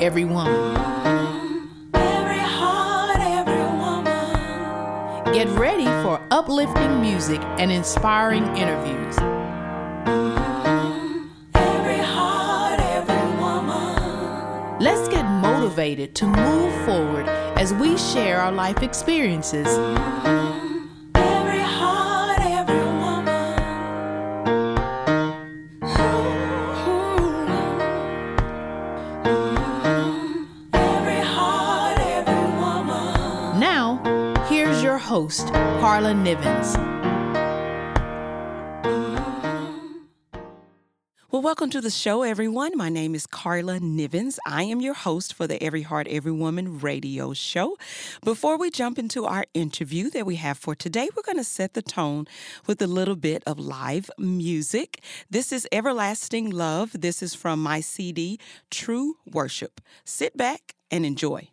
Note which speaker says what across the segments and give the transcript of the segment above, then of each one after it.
Speaker 1: Every Woman.
Speaker 2: Every heart, every woman.
Speaker 1: Get ready for uplifting music and inspiring interviews.
Speaker 2: Every heart, every woman.
Speaker 1: Let's get motivated to move forward as we share our life experiences.
Speaker 2: Every
Speaker 1: Nivens.
Speaker 3: Well, welcome to the show, everyone. My name is Carla Nivens. I am your host for the Every Heart, Every Woman radio show. Before we jump into our interview that we have for today, we're going to set the tone with a little bit of live music. This is Everlasting Love. This is from my CD, True Worship. Sit back and enjoy.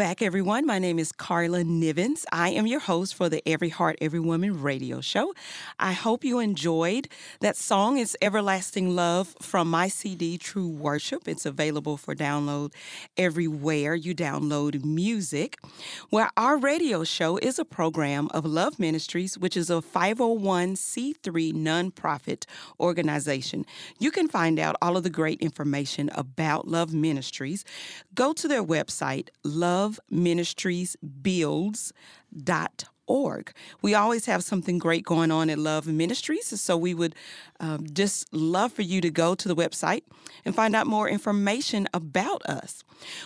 Speaker 3: Back, everyone. My name is Carla Nivens. I am your host for the Every Heart, Every Woman radio show. I hope you enjoyed that song. It's Everlasting Love from my CD, True Worship. It's available for download everywhere you download music. Well, our radio show is a program of Love Ministries, which is a 501c3 nonprofit organization. You can find out all of the great information about Love Ministries. Go to their website, loveministriesbuilds.org. We always have something great going on at Love Ministries, so we would um, just love for you to go to the website and find out more information about us.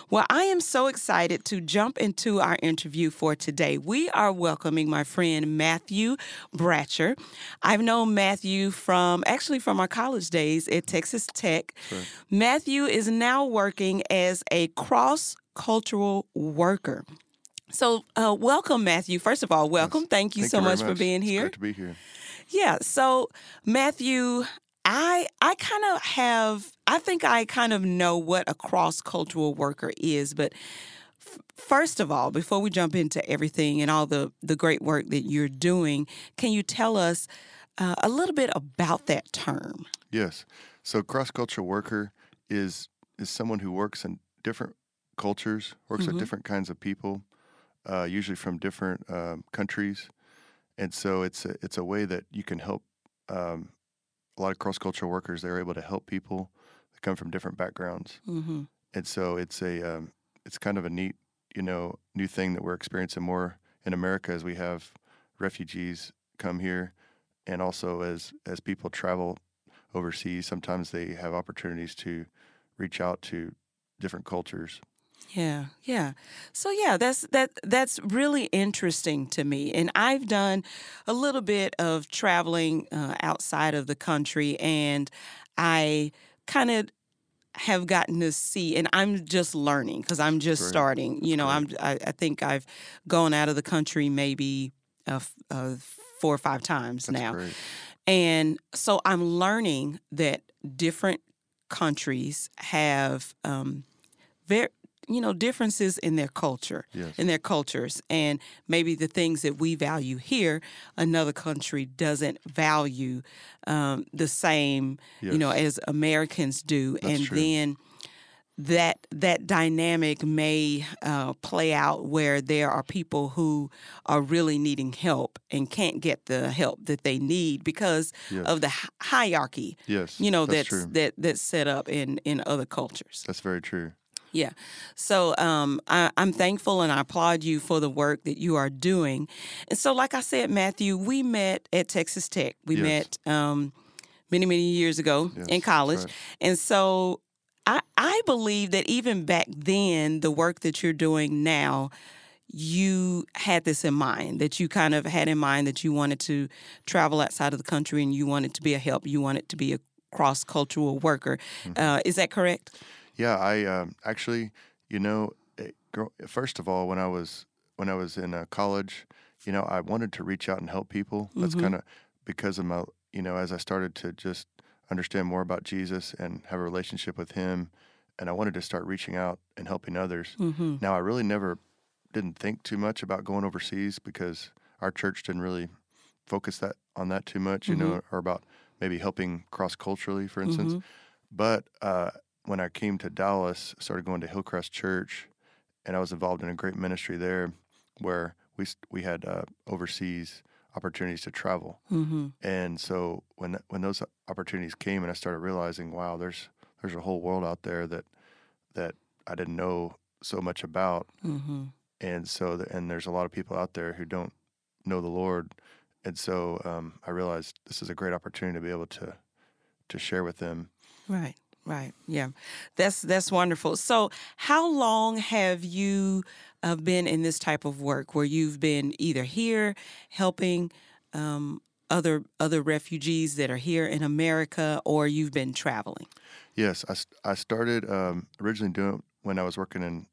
Speaker 3: Well, I am so excited to jump into our interview for today. We are welcoming my friend Matthew Bratcher. I've known Matthew from actually from our college days at Texas Tech. Matthew is now working as a cross cultural worker. So, uh, welcome, Matthew. First of all, welcome. Thank you
Speaker 4: Thank
Speaker 3: so
Speaker 4: very
Speaker 3: much, for being
Speaker 4: It's
Speaker 3: here.
Speaker 4: Great to be here.
Speaker 3: Yeah. So, Matthew, I I kind of have I think I kind of know what a cross cultural worker is, but f- first of all, before we jump into everything and all the the great work that you're doing, can you tell us uh, a little bit about that term?
Speaker 4: Yes. So cross cultural worker is is someone who works in different cultures, works
Speaker 3: Mhm.
Speaker 4: with different kinds of people, uh, usually from different um, countries, and so it's a, it's a way that you can help. Um, a lot of cross cultural workers they're able to help people that come from different backgrounds,
Speaker 3: Mm-hmm.
Speaker 4: and so it's a um, it's kind of a neat you know new thing that we're experiencing more in America as we have refugees come here, and also as as people travel overseas, sometimes they have opportunities to reach out to different cultures.
Speaker 3: Yeah, yeah. So yeah, that's that that's really interesting to me. And I've done a little bit of traveling uh, outside of the country and I kind of have gotten to see and I'm just learning because I'm just
Speaker 4: Great.
Speaker 3: starting. You know,
Speaker 4: Great.
Speaker 3: I'm I, I think I've gone out of the country maybe uh, uh, four or five times
Speaker 4: That's
Speaker 3: now.
Speaker 4: great.
Speaker 3: And so I'm learning that different countries have um, very, you know, differences in their culture,
Speaker 4: Yes.
Speaker 3: in their cultures, and maybe the things that we value here, another country doesn't value um, the same, you know, as Americans do,
Speaker 4: That's
Speaker 3: and
Speaker 4: true.
Speaker 3: then that that dynamic may uh, play out where there are people who are really needing help and can't get the help that they need because
Speaker 4: Yes.
Speaker 3: of the hi- hierarchy
Speaker 4: Yes.
Speaker 3: you know
Speaker 4: that's
Speaker 3: that's that that's set up in in other cultures
Speaker 4: That's very true.
Speaker 3: Yeah so um I, i'm thankful and i applaud you for the work that you are doing and so like i said matthew we met at texas tech we
Speaker 4: Yes.
Speaker 3: met um many many years ago
Speaker 4: Yes,
Speaker 3: in college
Speaker 4: right.
Speaker 3: and so I, I believe that even back then, the work that you're doing now, you had this in mind, that you kind of had in mind that you wanted to travel outside of the country and you wanted to be a help, you wanted to be a cross cultural worker.
Speaker 4: Mm-hmm.
Speaker 3: Uh, is that correct?
Speaker 4: Yeah, I um, actually, you know, it, first of all, when I was when I was in uh, college, you know, I wanted to reach out and help people. That's
Speaker 3: Mhm.
Speaker 4: kind of because of my, you know, as I started to just understand more about Jesus and have a relationship with Him, and I wanted to start reaching out and helping others.
Speaker 3: Mm-hmm.
Speaker 4: Now, I really never didn't think too much about going overseas because our church didn't really focus that on that too much, you know, or about maybe helping cross culturally, for instance. But uh, when I came to Dallas, started going to Hillcrest Church, and I was involved in a great ministry there, where we we had uh, overseas opportunities to travel.
Speaker 3: Mm-hmm.
Speaker 4: And so when when those opportunities came, and I started realizing, wow, there's there's a whole world out there that that I didn't know so much about,
Speaker 3: Mm-hmm.
Speaker 4: and so the, and there's a lot of people out there who don't know the Lord, and so um, I realized this is a great opportunity to be able to to share with them.
Speaker 3: Right, right. Yeah. That's that's wonderful. So, how long have you uh, been in this type of work where you've been either here helping um, other other refugees that are here in America or you've been traveling?
Speaker 4: Yes, I, I started um, originally doing when I was working in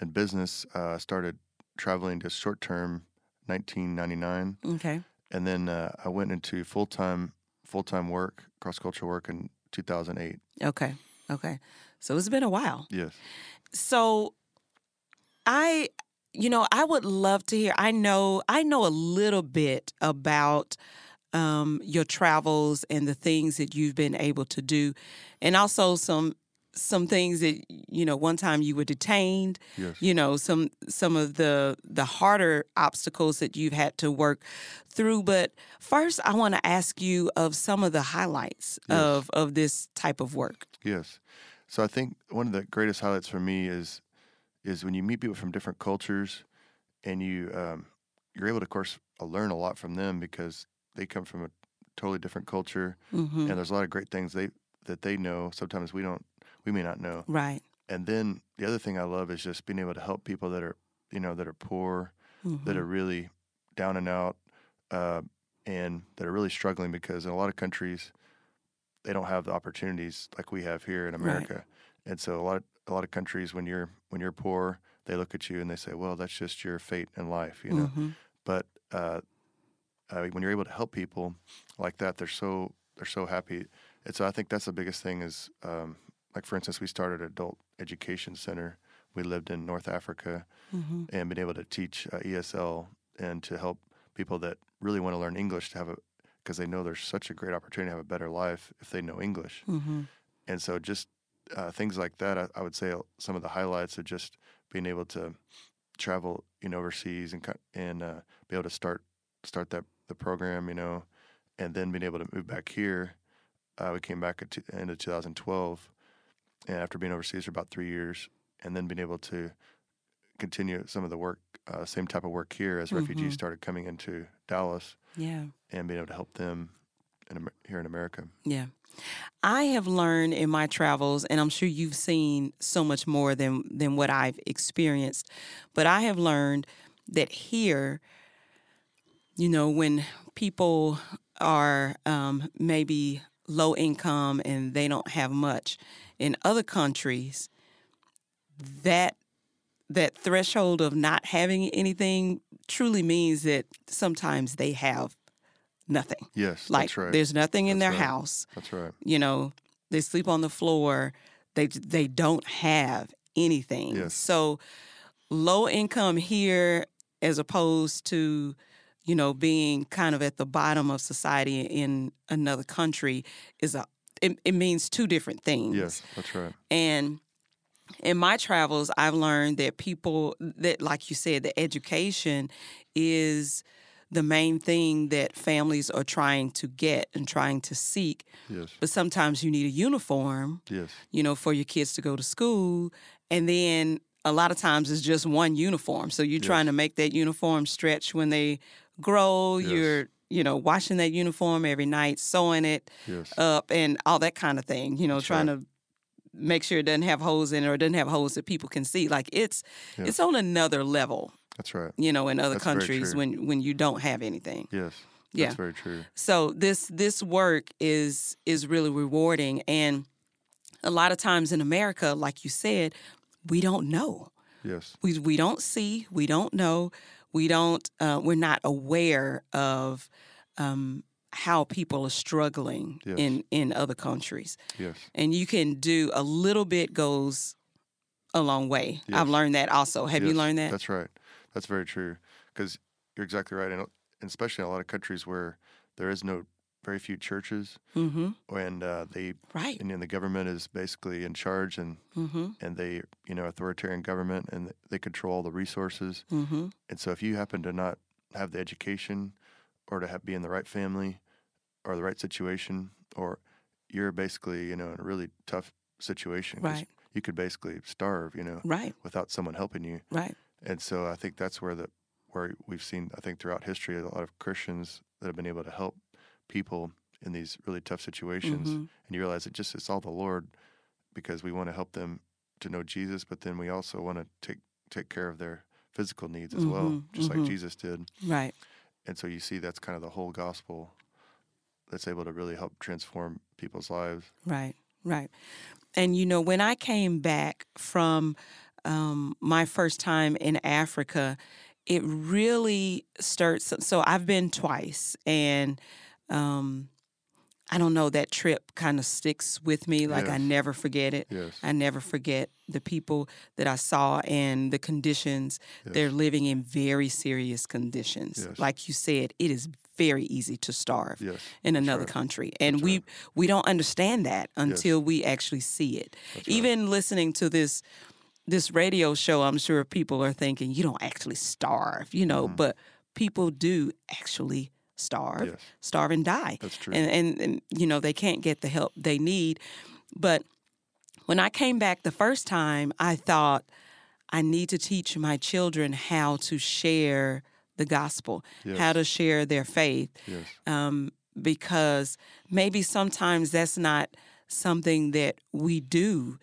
Speaker 4: in business. Uh, I started traveling to short term, 1999,
Speaker 3: Okay.
Speaker 4: and then uh, I went into full time full time work, cross cultural work in 2008.
Speaker 3: Okay. Okay. So it's been a while.
Speaker 4: Yes,
Speaker 3: So I you know, I would love to hear. I know, I know a little bit about um, your travels and the things that you've been able to do, and also some some things that you know. One time you were detained.
Speaker 4: Yes.
Speaker 3: You know, some some of the the harder obstacles that you've had to work through. But first, I want to ask you of some of the highlights
Speaker 4: Yes.
Speaker 3: of of this type of work.
Speaker 4: Yes. So I think one of the greatest highlights for me is is when you meet people from different cultures, and you um, you're able to, of course, uh, learn a lot from them because they come from a totally different culture,
Speaker 3: hmm
Speaker 4: and there's a lot of great things they that they know. Sometimes we don't, we may not know.
Speaker 3: Right.
Speaker 4: And then the other thing I love is just being able to help people that are, you know, that are poor, that
Speaker 3: Mhm.
Speaker 4: are really down and out, uh, and that are really struggling because in a lot of countries, they don't have the opportunities like we have here in
Speaker 3: Right.
Speaker 4: America. And so a lot of, a lot of countries when you're when you're poor, they look at you and they say, "Well, that's just your fate in life," you know.
Speaker 3: Mhm.
Speaker 4: But uh, uh, when you're able to help people like that, they're so they're so happy. And so I think that's the biggest thing is um, like for instance, we started an adult education center. We lived in North Africa
Speaker 3: Mhm.
Speaker 4: and been able to teach uh, ESL and to help people that really want to learn English to have a because they know there's such a great opportunity to have a better life if they know English.
Speaker 3: Mhm.
Speaker 4: And so just uh, things like that, I, I would say some of the highlights of just being able to travel, you know, overseas and and uh, be able to start start that the program, you know, and then being able to move back here. Uh, we came back at t- end of 2012, and after being overseas for about three years, and then being able to continue some of the work, uh, same type of work here as refugees
Speaker 3: Mhm.
Speaker 4: started coming into Dallas,
Speaker 3: Yeah.
Speaker 4: and being able to help them in, here in America.
Speaker 3: Yeah. I have learned in my travels, and I'm sure you've seen so much more than than what I've experienced, but I have learned that here, you know, when people are um, maybe low income and they don't have much, in other countries, that that threshold of not having anything truly means that sometimes they have nothing.
Speaker 4: Yes,
Speaker 3: Like
Speaker 4: that's right.
Speaker 3: there's nothing in
Speaker 4: That's
Speaker 3: their
Speaker 4: right.
Speaker 3: house.
Speaker 4: That's right.
Speaker 3: You know, they sleep on the floor. They they don't have anything.
Speaker 4: Yes.
Speaker 3: So low income here as opposed to you know being kind of at the bottom of society in another country is a it, it means two different things.
Speaker 4: Yes, that's right.
Speaker 3: And in my travels, I've learned that people that, like you said, the education is the main thing that families are trying to get and trying to seek.
Speaker 4: Yes,
Speaker 3: But sometimes you need a uniform,
Speaker 4: yes,
Speaker 3: you know, for your kids to go to school. And then a lot of times it's just one uniform. So you're trying to make that uniform stretch when they grow.
Speaker 4: Yes.
Speaker 3: You're, you know, washing that uniform every night, sewing it
Speaker 4: yes,
Speaker 3: up and all that kind of thing. You know,
Speaker 4: That's
Speaker 3: trying
Speaker 4: right.
Speaker 3: to make sure it doesn't have holes in it or doesn't have holes that people can see. Like it's
Speaker 4: Yeah.
Speaker 3: it's on another level,
Speaker 4: that's right.
Speaker 3: you know, in other
Speaker 4: That's
Speaker 3: countries when when you don't have anything.
Speaker 4: Yes,
Speaker 3: Yeah.
Speaker 4: that's very true.
Speaker 3: So this this work is is really rewarding and a lot of times in America, like you said, we don't know.
Speaker 4: Yes,
Speaker 3: We we don't see, we don't know, we don't uh, we're not aware of um, how people are struggling
Speaker 4: Yes.
Speaker 3: in in other countries.
Speaker 4: yes,
Speaker 3: and you can do a little bit goes a long way. I've learned that also. Have you learned that?
Speaker 4: That's right. That's very true. Because you're exactly right, and especially in a lot of countries where there is no very few churches,
Speaker 3: mm-hmm.
Speaker 4: and uh, they
Speaker 3: Right.
Speaker 4: and then the government is basically in charge, and
Speaker 3: Mm-hmm.
Speaker 4: and they you know authoritarian government, and they control all the resources.
Speaker 3: Mm-hmm.
Speaker 4: And so if you happen to not have the education or to have, be in the right family or the right situation, or you're basically, you know, in a really tough situation,
Speaker 3: Right.
Speaker 4: You could basically starve, you know,
Speaker 3: Right.
Speaker 4: without someone helping you.
Speaker 3: Right.
Speaker 4: And so I think that's where the where we've seen, I think throughout history, a lot of Christians that have been able to help people in these really tough situations.
Speaker 3: Mhm.
Speaker 4: And you realize it just it's all the Lord because we want to help them to know Jesus, but then we also want to take take care of their physical needs as well,
Speaker 3: Mhm,
Speaker 4: just
Speaker 3: mhm.
Speaker 4: like Jesus did.
Speaker 3: Right.
Speaker 4: And so you see that's kind of the whole gospel that's able to really help transform people's lives.
Speaker 3: Right. Right. And you know, when I came back from um, my first time in Africa, it really stirred. So, so I've been twice, and um, I don't know, that trip kind of sticks with me. Like I never forget it.
Speaker 4: Yes.
Speaker 3: I never forget the people that I saw and the conditions. They're living in very serious conditions.
Speaker 4: Yes.
Speaker 3: Like you said, it is very easy to starve
Speaker 4: Yes,
Speaker 3: in another
Speaker 4: right.
Speaker 3: country. And we we don't understand that until we actually see it. Even listening to this this radio show, I'm sure people are thinking, you don't actually starve, you know, but people do actually starve,
Speaker 4: Mm-hmm. Yes.
Speaker 3: starve and die.
Speaker 4: That's true.
Speaker 3: And, and and you know, they can't get the help they need. But when I came back the first time, I thought I need to teach my children how to share the gospel, how to share their faith
Speaker 4: Yes.
Speaker 3: um, because maybe sometimes that's not something that we do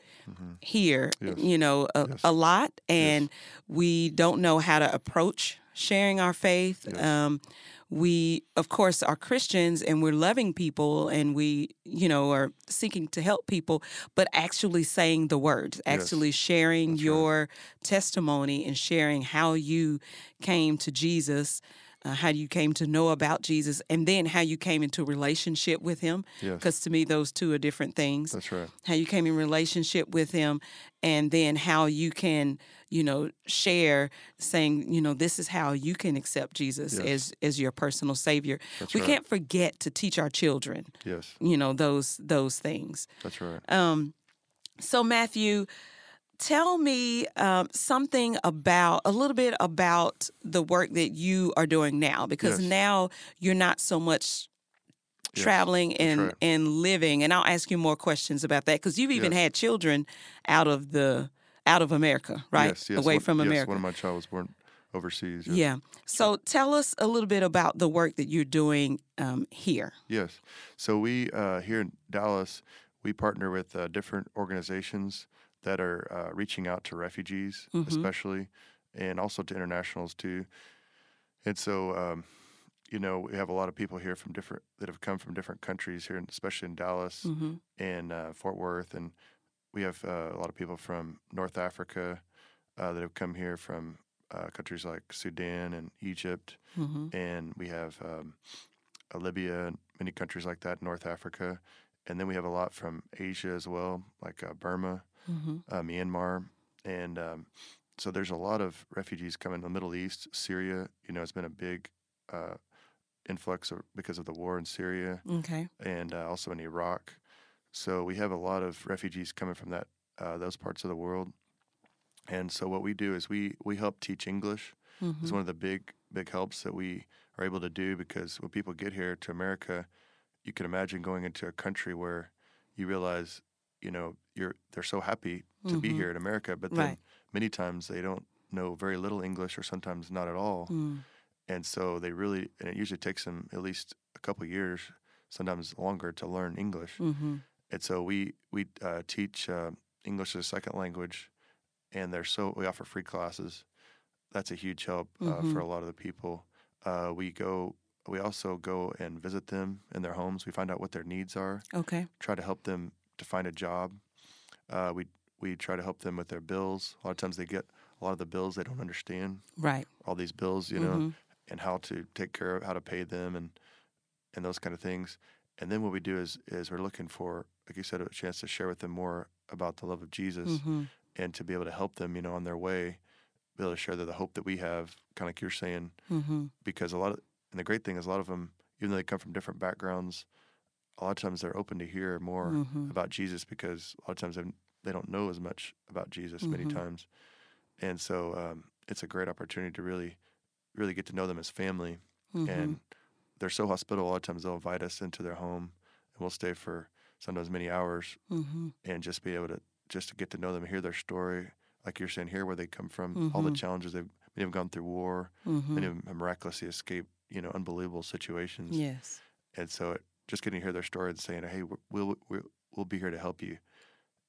Speaker 3: here,
Speaker 4: Yes.
Speaker 3: you know, a,
Speaker 4: Yes.
Speaker 3: a lot, and we don't know how to approach sharing our faith.
Speaker 4: Yes.
Speaker 3: Um, we, of course, are Christians and we're loving people and we, you know, are seeking to help people, but actually saying the words,
Speaker 4: Yes.
Speaker 3: actually sharing
Speaker 4: That's right.
Speaker 3: your testimony and sharing how you came to Jesus, uh, how you came to know about Jesus, and then how you came into relationship with Him.
Speaker 4: Yes.
Speaker 3: Because to me, those two are different things.
Speaker 4: That's right.
Speaker 3: How you came in relationship with Him, and then how you can, you know, share, saying, you know, this is how you can accept Jesus
Speaker 4: Yes.
Speaker 3: as as your personal Savior.
Speaker 4: That's
Speaker 3: we
Speaker 4: right.
Speaker 3: can't forget to teach our children,
Speaker 4: Yes.
Speaker 3: you know, those those things.
Speaker 4: That's right.
Speaker 3: Um, so Matthew, tell me um, something about a little bit about the work that you are doing now, because
Speaker 4: Yes.
Speaker 3: now you're not so much
Speaker 4: Yes,
Speaker 3: traveling and
Speaker 4: right.
Speaker 3: and living. And I'll ask you more questions about that because you've even
Speaker 4: Yes.
Speaker 3: had children out of the out of America, right?
Speaker 4: Yes, yes.
Speaker 3: Away
Speaker 4: one,
Speaker 3: from
Speaker 4: yes,
Speaker 3: America.
Speaker 4: One of my child was born overseas. yes.
Speaker 3: yeah. So tell us a little bit about the work that you're doing um, here.
Speaker 4: Yes. So we uh, here in Dallas, we partner with uh, different organizations that are uh, reaching out to refugees,
Speaker 3: Mhm.
Speaker 4: especially, and also to internationals too. And so, um, you know, we have a lot of people here from different that have come from different countries here, especially in Dallas
Speaker 3: hmm
Speaker 4: and uh, Fort Worth, and we have uh, a lot of people from North Africa uh, that have come here from uh, countries like Sudan and Egypt
Speaker 3: hmm
Speaker 4: and we have um, uh, Libya and many countries like that, North Africa, and then we have a lot from Asia as well, like uh, Burma,
Speaker 3: hmm
Speaker 4: uh, Myanmar, and um, so there's a lot of refugees coming. To the Middle East, Syria, you know, it's been a big uh, influx because of the war in Syria
Speaker 3: Okay.
Speaker 4: and uh, also in Iraq. So we have a lot of refugees coming from that uh, those parts of the world. And so what we do is we we help teach English
Speaker 3: hmm
Speaker 4: is one of the big big helps that we are able to do because when people get here to America, you can imagine going into a country where you realize, you know, you're they're so happy to be
Speaker 3: Mhm.
Speaker 4: here in America, but then
Speaker 3: Right.
Speaker 4: many times they don't know very little English or sometimes not at all,
Speaker 3: Mm.
Speaker 4: and so they really and it usually takes them at least a couple years, sometimes longer, to learn English.
Speaker 3: hmm
Speaker 4: And so we we uh, teach uh, English as a second language, and they're so we offer free classes. That's a huge help uh,
Speaker 3: Mhm.
Speaker 4: for a lot of the people. Uh, we go. We also go and visit them in their homes. We find out what their needs are.
Speaker 3: Okay.
Speaker 4: Try to help them to find a job. Uh, we we try to help them with their bills. A lot of times they get a lot of the bills they don't understand
Speaker 3: Right.
Speaker 4: all these bills, you know,
Speaker 3: Mhm.
Speaker 4: and how to take care of how to pay them and and those kind of things. And then what we do is is we're looking for, like you said, a chance to share with them more about the love of Jesus
Speaker 3: hmm
Speaker 4: and to be able to help them, you know, on their way, be able to share the, the hope that we have, kind of like you're saying,
Speaker 3: hmm
Speaker 4: because a lot of and the great thing is a lot of them, even though they come from different backgrounds, a lot of times they're open to hear more
Speaker 3: Mhm.
Speaker 4: about Jesus because a lot of times they they don't know as much about Jesus many
Speaker 3: Mhm.
Speaker 4: times, and so um, it's a great opportunity to really, really get to know them as family.
Speaker 3: hmm
Speaker 4: And they're so hospitable. A lot of times they'll invite us into their home, and we'll stay for sometimes many hours
Speaker 3: hmm
Speaker 4: and just be able to just to get to know them, hear their story, like you're saying, hear where they come from, all the
Speaker 3: Mhm.
Speaker 4: challenges they've many have gone through war,
Speaker 3: hmm
Speaker 4: many of them have miraculously escaped, you know, unbelievable situations.
Speaker 3: Yes.
Speaker 4: And so it, just getting to hear their story and saying, "Hey, we'll we'll we'll be here to help you,"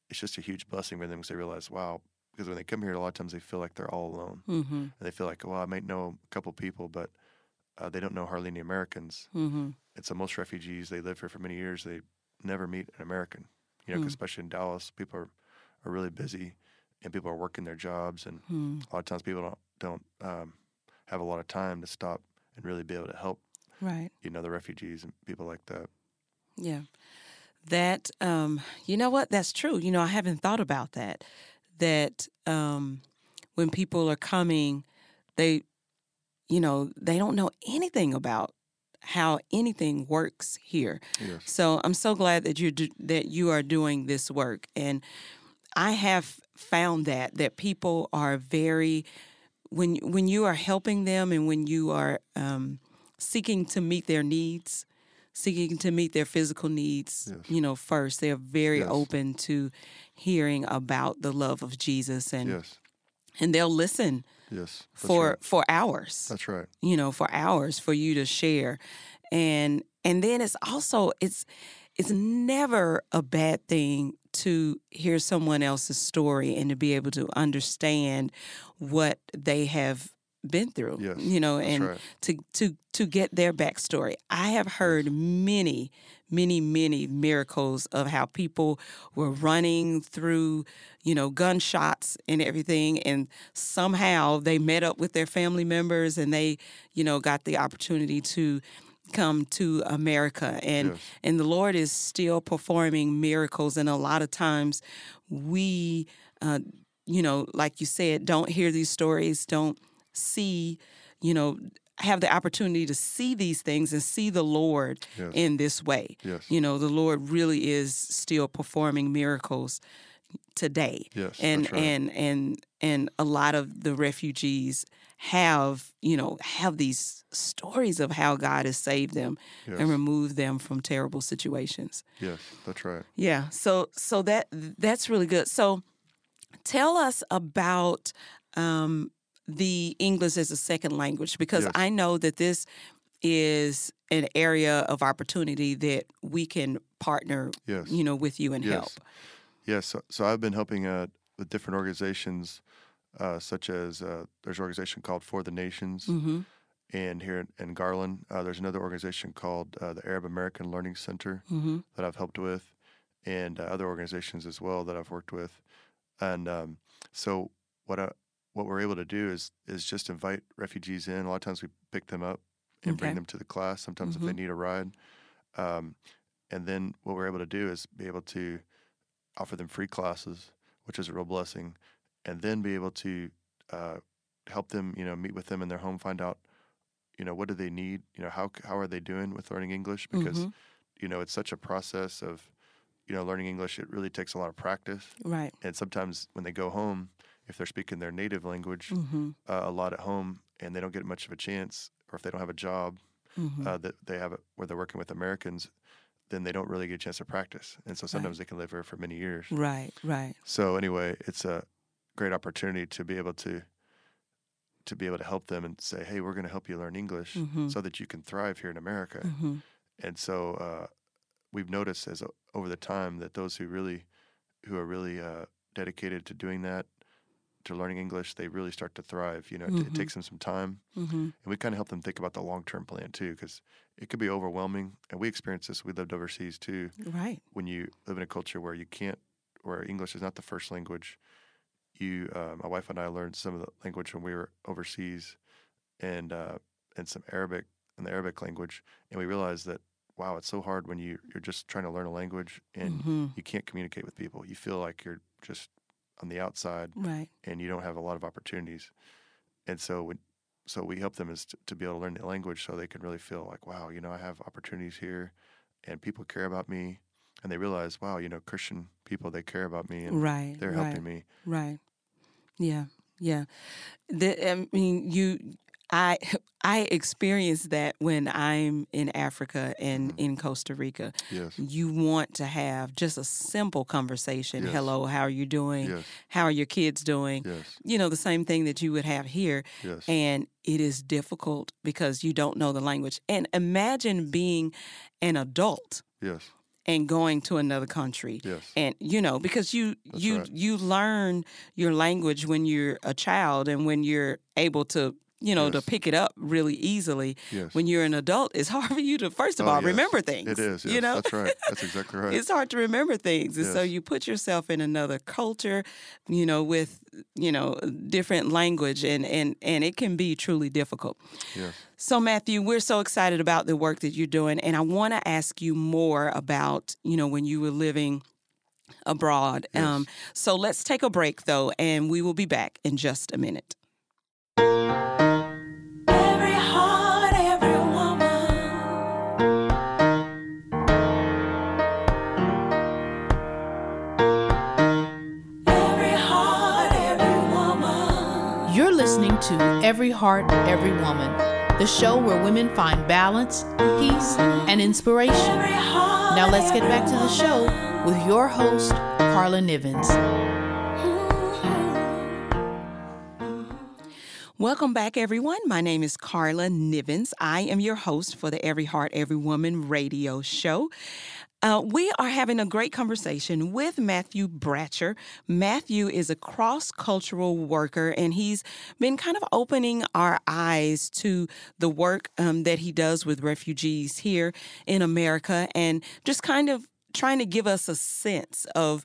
Speaker 4: it's just a huge blessing for them because they realize, wow. Because when they come here, a lot of times they feel like they're all alone,
Speaker 3: hmm
Speaker 4: and they feel like, well, I might know a couple people, but uh, they don't know hardly any Americans.
Speaker 3: hmm
Speaker 4: And so most refugees, they live here for many years. They never meet an American. You know,
Speaker 3: Mm.
Speaker 4: especially in Dallas, people are, are really busy, and people are working their jobs, and
Speaker 3: hmm
Speaker 4: a lot of times people don't don't um, have a lot of time to stop and really be able to help
Speaker 3: Right.
Speaker 4: you know the refugees and people like that.
Speaker 3: Yeah. That um you know what? That's true. You know, I haven't thought about that. That um when people are coming, they you know, they don't know anything about how anything works here.
Speaker 4: Yes.
Speaker 3: So I'm so glad that you do, that you are doing this work, and I have found that that people are very when when you are helping them and when you are um, seeking to meet their needs, seeking to meet their physical needs,
Speaker 4: Yes.
Speaker 3: you know, first they're very
Speaker 4: Yes.
Speaker 3: open to hearing about the love of Jesus, and
Speaker 4: Yes.
Speaker 3: And they'll listen
Speaker 4: Yes.
Speaker 3: For
Speaker 4: right.
Speaker 3: for hours
Speaker 4: That's right.
Speaker 3: you know for hours for you to share and and then it's also it's it's never a bad thing to hear someone else's story and to be able to understand what they have been through
Speaker 4: Yes,
Speaker 3: you know and
Speaker 4: right.
Speaker 3: to to to get their backstory i have heard many many many miracles of how people were running through you know gunshots and everything and somehow they met up with their family members and they you know got the opportunity to come to america and
Speaker 4: Yes.
Speaker 3: and the lord is still performing miracles and a lot of times we uh, you know like you said don't hear these stories don't see you know have the opportunity to see these things and see the lord
Speaker 4: Yes.
Speaker 3: in this way
Speaker 4: Yes.
Speaker 3: you know the lord really is still performing miracles today
Speaker 4: Yes,
Speaker 3: and
Speaker 4: right.
Speaker 3: and and and a lot of the refugees have you know have these stories of how god has saved them
Speaker 4: Yes.
Speaker 3: and removed them from terrible situations
Speaker 4: Yes. That's right.
Speaker 3: yeah so so that that's really good so tell us about um, the english as a second language because
Speaker 4: Yes.
Speaker 3: i know that this is an area of opportunity that we can partner
Speaker 4: Yes.
Speaker 3: you know with you and
Speaker 4: yes.
Speaker 3: help
Speaker 4: Yes. So, so I've been helping uh, with different organizations, uh, such as uh, there's an organization called For the Nations,
Speaker 3: mm-hmm.
Speaker 4: and here in, Garland, uh, there's another organization called uh, the Arab American Learning Center
Speaker 3: Mm-hmm.
Speaker 4: that I've helped with, and uh, other organizations as well that I've worked with. And um, so what I, what we're able to do is is just invite refugees in. A lot of times we pick them up and bring them to the class. Sometimes if
Speaker 3: Mhm.
Speaker 4: they need a ride, um, and then what we're able to do is be able to offer them free classes, which is a real blessing, and then be able to uh, help them. You know, meet with them in their home, find out. You know, what do they need? You know, how how are they doing with learning English? Because
Speaker 3: Mhm.
Speaker 4: you know, it's such a process of, you know, learning English. It really takes a lot of practice.
Speaker 3: right
Speaker 4: And sometimes when they go home, if they're speaking their native language
Speaker 3: mm-hmm.
Speaker 4: uh, a lot at home and they don't get much of a chance, or if they don't have a job
Speaker 3: Mm-hmm.
Speaker 4: uh, that they have where they're working with Americans, then they don't really get a chance to practice. And so sometimes they can live here for many years.
Speaker 3: right right
Speaker 4: So anyway, it's a great opportunity to be able to to be able to help them and say, "Hey, we're going to help you learn English
Speaker 3: Mhm.
Speaker 4: so that you can thrive here in America."
Speaker 3: mm-hmm.
Speaker 4: and so uh, we've noticed as o- over the time that those who really who are really uh, dedicated to doing that to learning english they really start to thrive you know it, it
Speaker 3: Mhm.
Speaker 4: takes them some time
Speaker 3: Mm-hmm.
Speaker 4: and we kind of help them think about the long-term plan too because it could be overwhelming and we experienced this we lived overseas too
Speaker 3: right
Speaker 4: when you live in a culture where you can't where english is not the first language you uh, my wife and i learned some of the language when we were overseas and uh, and some arabic and the arabic language and we realized that wow it's so hard when you you're just trying to learn a language and
Speaker 3: mm-hmm.
Speaker 4: you can't communicate with people you feel like you're just on the outside
Speaker 3: right
Speaker 4: and you don't have a lot of opportunities and so when so we help them is to, to be able to learn the language so they can really feel like wow you know i have opportunities here and people care about me and they realize wow you know christian people they care about me and
Speaker 3: right
Speaker 4: they're
Speaker 3: right.
Speaker 4: helping me
Speaker 3: Right. Yeah. Yeah. The, I mean, you, I, I experience that when I'm in Africa and mm-hmm. in Costa Rica.
Speaker 4: yes
Speaker 3: You want to have just a simple conversation.
Speaker 4: Yes.
Speaker 3: Hello, how are you doing?
Speaker 4: yes
Speaker 3: How are your kids doing?
Speaker 4: yes
Speaker 3: You know, the same thing that you would have here.
Speaker 4: yes
Speaker 3: And it is difficult because you don't know the language. And imagine being an adult
Speaker 4: yes
Speaker 3: and going to another country
Speaker 4: yes
Speaker 3: and you know because you you
Speaker 4: right.
Speaker 3: you learn your language when you're a child and when you're able to you know, to pick it up really easily.
Speaker 4: Yes.
Speaker 3: When you're an adult, it's hard for you to first of
Speaker 4: Oh,
Speaker 3: all
Speaker 4: yes.
Speaker 3: remember things.
Speaker 4: It is. Yes,
Speaker 3: you know,
Speaker 4: that's right. That's exactly right.
Speaker 3: it's hard to remember things and so you put yourself in another culture you know with you know different language and and and it can be truly difficult
Speaker 4: yes.
Speaker 3: so matthew we're so excited about the work that you're doing and i want to ask you more about you know when you were living abroad
Speaker 4: Yes.
Speaker 3: um, so let's take a break though and we will be back in just a minute
Speaker 2: Every Heart, Every Woman,
Speaker 1: the show where women find balance, peace, and inspiration. Now let's get back to the show with your host, Carla Nivens.
Speaker 3: Welcome back, everyone. My name is Carla Nivens. I am your host for the Every Heart, Every Woman radio show. Uh, we are having a great conversation with Matthew Bratcher. Matthew is a cross cultural worker, and he's been kind of opening our eyes to the work um, that he does with refugees here in America and just kind of trying to give us a sense of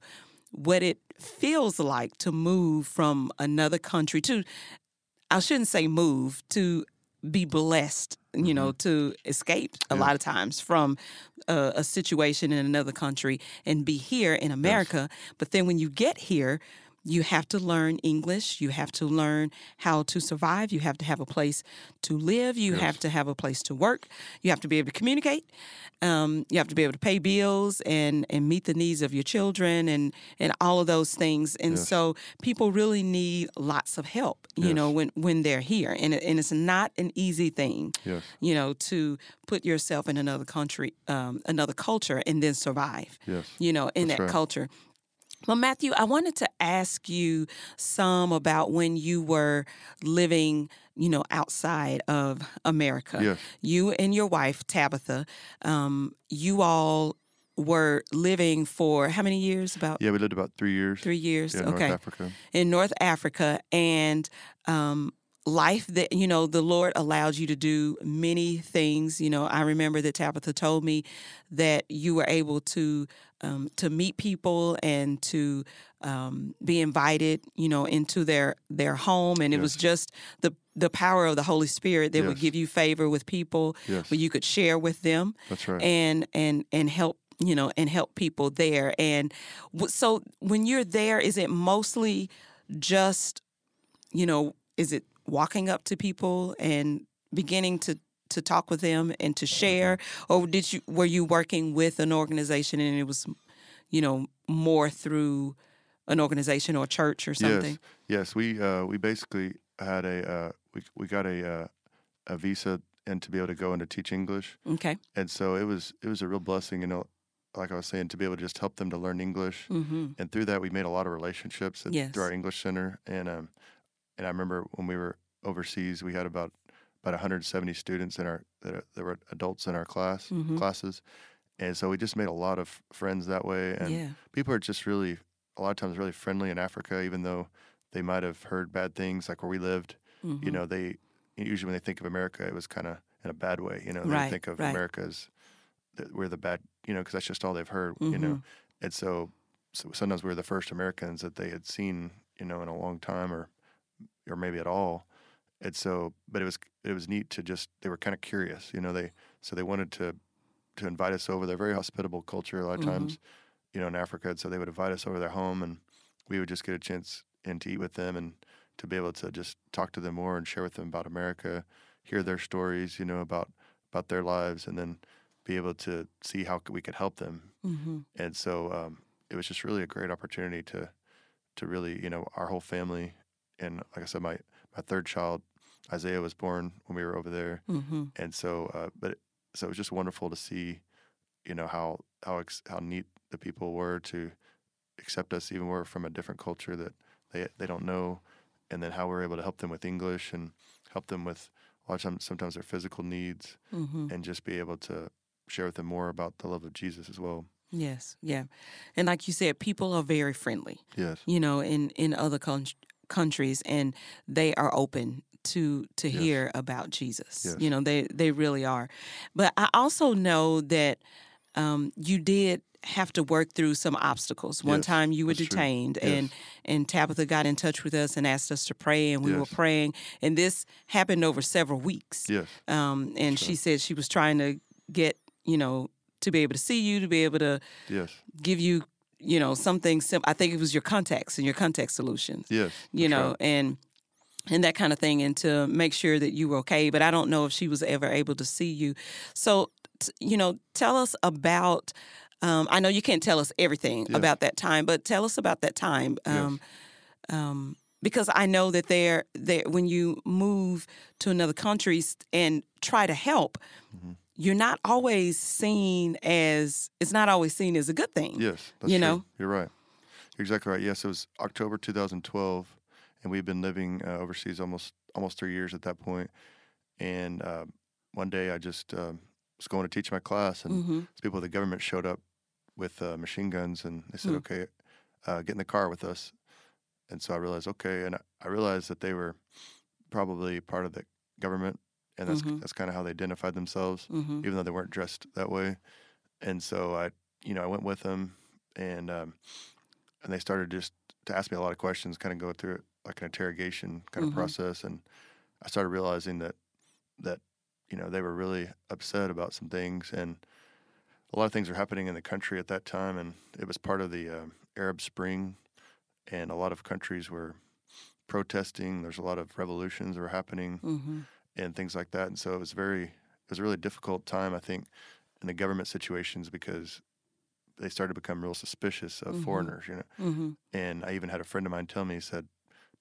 Speaker 3: what it feels like to move from another country to I shouldn't say move to be blessed, you know, mm-hmm. to escape a lot of times from a, a situation in another country and be here in America. But then when you get here, you have to learn English. You have to learn how to survive. You have to have a place to live. You have to have a place to work. You have to be able to communicate. Um, you have to be able to pay bills and and meet the needs of your children and and all of those things. And
Speaker 4: Yes.
Speaker 3: so people really need lots of help. You know when when they're here, and and it's not an easy thing.
Speaker 4: Yes.
Speaker 3: You know to put yourself in another country, um, another culture, and then survive.
Speaker 4: Yes.
Speaker 3: You know in
Speaker 4: That's
Speaker 3: that
Speaker 4: right.
Speaker 3: culture. Well, Matthew, I wanted to ask you some about when you were living, you know, outside of America.
Speaker 4: Yes.
Speaker 3: You and your wife, Tabitha, um, you all were living for how many years? About
Speaker 4: Yeah, we lived about three years.
Speaker 3: three years.
Speaker 4: Yeah,
Speaker 3: okay.
Speaker 4: North Africa.
Speaker 3: In North Africa. And um, life that, you know, the Lord allowed you to do many things. You know, I remember that Tabitha told me that you were able to um, to meet people and to um, be invited, you know, into their their home, and it was just the the power of the Holy Spirit that would give you favor with people,
Speaker 4: Yes.
Speaker 3: where you could share with them,
Speaker 4: That's right.
Speaker 3: and and and help you know and help people there. And w- so when you're there, is it mostly just you know, is it walking up to people and beginning to to talk with them and to share, or did you were you working with an organization and it was, you know, more through an organization or church or something?
Speaker 4: Yes, yes. We uh, we basically had a uh, we we got a uh, a visa and to be able to go and to teach English,
Speaker 3: Okay.
Speaker 4: and so it was it was a real blessing, you know. Like I was saying, to be able to just help them to learn English,
Speaker 3: Mm-hmm.
Speaker 4: and through that we made a lot of relationships at,
Speaker 3: Yes.
Speaker 4: through our English center, and um, and I remember when we were overseas, we had about about 170 students in our that, that were adults in our class
Speaker 3: Mhm.
Speaker 4: classes, and so we just made a lot of friends that way, and
Speaker 3: Yeah.
Speaker 4: people are just really a lot of times really friendly in Africa, even though they might have heard bad things like where we lived.
Speaker 3: Mhm.
Speaker 4: You know, they usually when they think of America, it was kind of in a bad way. You know, they
Speaker 3: Right,
Speaker 4: think of
Speaker 3: right.
Speaker 4: America as that we're the bad. You know, because that's just all they've heard. You know,
Speaker 3: Mm-hmm.
Speaker 4: and so, so sometimes we were the first Americans that they had seen. You know, in a long time or or maybe at all. And so, but it was it was neat to just they were kind of curious. You know, they so they wanted to to invite us over. They're very hospitable culture a lot of
Speaker 3: Mhm.
Speaker 4: times you know, in Africa. And so they would invite us over their home and we would just get a chance and to eat with them and to be able to just talk to them more and share with them about America, hear their stories, you know, about about their lives and then be able to see how we could help them.
Speaker 3: Mm-hmm.
Speaker 4: And so um, it was just really a great opportunity to to really, you know, our whole family and like I said, my my third child, Isaiah, was born when we were over there
Speaker 3: Mm-hmm.
Speaker 4: and so uh, but so it was just wonderful to see you know how how ex- how neat the people were to accept us even we're from a different culture that they they don't know and then how we're able to help them with english and help them with a lot of times sometimes their physical needs
Speaker 3: Mm-hmm.
Speaker 4: and just be able to share with them more about the love of jesus as well
Speaker 3: Yes. Yeah. And like you said, people are very friendly.
Speaker 4: yes
Speaker 3: you know, in in other coun- countries, and they are open to to
Speaker 4: Yes.
Speaker 3: hear about Jesus.
Speaker 4: Yes.
Speaker 3: You know, they they really are. But I also know that um, you did have to work through some obstacles. One
Speaker 4: Yes,
Speaker 3: time you were detained,
Speaker 4: Yes.
Speaker 3: and and Tabitha got in touch with us and asked us to pray, and we were praying, and this happened over several weeks.
Speaker 4: Yes.
Speaker 3: Um, and she said she was trying to get you know to be able to see you, to be able to
Speaker 4: Yes.
Speaker 3: give you you know something simple. I think it was your contacts and your contact solutions
Speaker 4: Yes.
Speaker 3: you know,
Speaker 4: right.
Speaker 3: and and that kind of thing, and to make sure that you were okay. But I don't know if she was ever able to see you. So, t- you know, tell us about. Um, I know you can't tell us everything
Speaker 4: Yes.
Speaker 3: about that time, but tell us about that time. Um, um, because I know that there, there, when you move to another country and try to help,
Speaker 4: Mm-hmm.
Speaker 3: You're not always seen as it's not always seen as a good thing.
Speaker 4: Yes, that's
Speaker 3: you
Speaker 4: true.
Speaker 3: know?
Speaker 4: You're right. You're exactly right. Yes, it was October 2012, and we've been living uh, overseas almost almost three years at that point. And uh, one day, I just um was going to teach my class, and
Speaker 3: Mm-hmm.
Speaker 4: people of the government showed up with uh, machine guns, and they said,
Speaker 3: Hmm.
Speaker 4: "Okay, uh, get in the car with us." And so I realized, okay, and I, I realized that they were probably part of the government, and that's
Speaker 3: Mhm.
Speaker 4: that's kind of how they identified themselves
Speaker 3: Mm-hmm.
Speaker 4: even though they weren't dressed that way. And so I, you know, I went with them, and um, and they started just to ask me a lot of questions, kind of go through it like an interrogation kind of process, and I started realizing that that you know they were really upset about some things, and a lot of things were happening in the country at that time, and it was part of the um Arab Spring, and a lot of countries were protesting. There's a lot of revolutions that were happening
Speaker 3: Mm-hmm.
Speaker 4: And things like that. And so it was very, it was a really difficult time, I think, in the government situations because they started to become real suspicious of
Speaker 3: Mhm.
Speaker 4: foreigners, you know.
Speaker 3: Mm-hmm.
Speaker 4: And I even had a friend of mine tell me, he said,